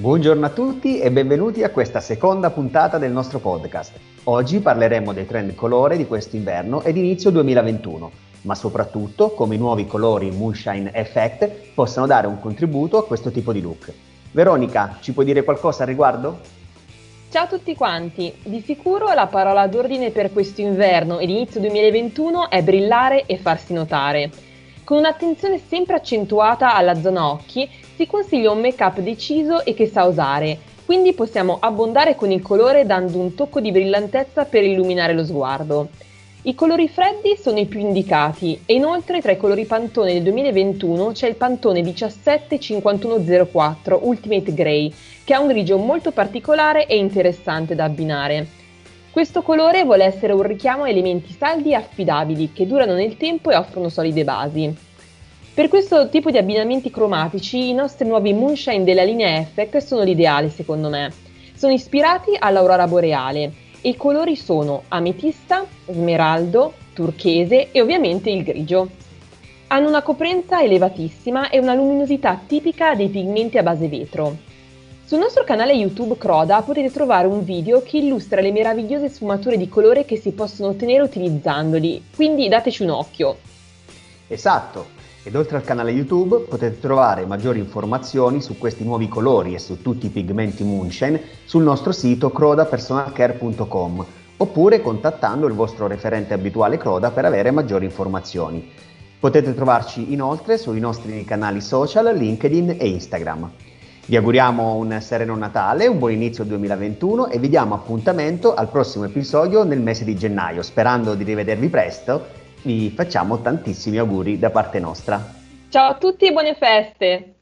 Buongiorno a tutti e benvenuti a questa seconda puntata del nostro podcast. Oggi parleremo dei trend colore di questo inverno ed inizio 2021, ma soprattutto come i nuovi colori Moonshine Effect possano dare un contributo a questo tipo di look. Veronica, ci puoi dire qualcosa al riguardo? Ciao a tutti quanti, di sicuro la parola d'ordine per questo inverno ed inizio 2021 è brillare e farsi notare. Con un'attenzione sempre accentuata alla zona occhi, si consiglia un make-up deciso e che sa usare, quindi possiamo abbondare con il colore dando un tocco di brillantezza per illuminare lo sguardo. I colori freddi sono i più indicati e inoltre tra i colori Pantone del 2021 c'è il Pantone 175104 Ultimate Grey, che ha un grigio molto particolare e interessante da abbinare. Questo colore vuole essere un richiamo a elementi saldi e affidabili che durano nel tempo e offrono solide basi. Per questo tipo di abbinamenti cromatici i nostri nuovi moonshine della linea Effect sono l'ideale secondo me. Sono ispirati all'aurora boreale e i colori sono ametista, smeraldo, turchese e ovviamente il grigio. Hanno una coprenza elevatissima e una luminosità tipica dei pigmenti a base vetro. Sul nostro canale YouTube Croda potete trovare un video che illustra le meravigliose sfumature di colore che si possono ottenere utilizzandoli, quindi dateci un occhio. Esatto, ed oltre al canale YouTube potete trovare maggiori informazioni su questi nuovi colori e su tutti i pigmenti Moonshine sul nostro sito crodapersonalcare.com oppure contattando il vostro referente abituale Croda per avere maggiori informazioni. Potete trovarci inoltre sui nostri canali social LinkedIn e Instagram. Vi auguriamo un sereno Natale, un buon inizio 2021 e vi diamo appuntamento al prossimo episodio nel mese di gennaio. Sperando di rivedervi presto, vi facciamo tantissimi auguri da parte nostra. Ciao a tutti e buone feste!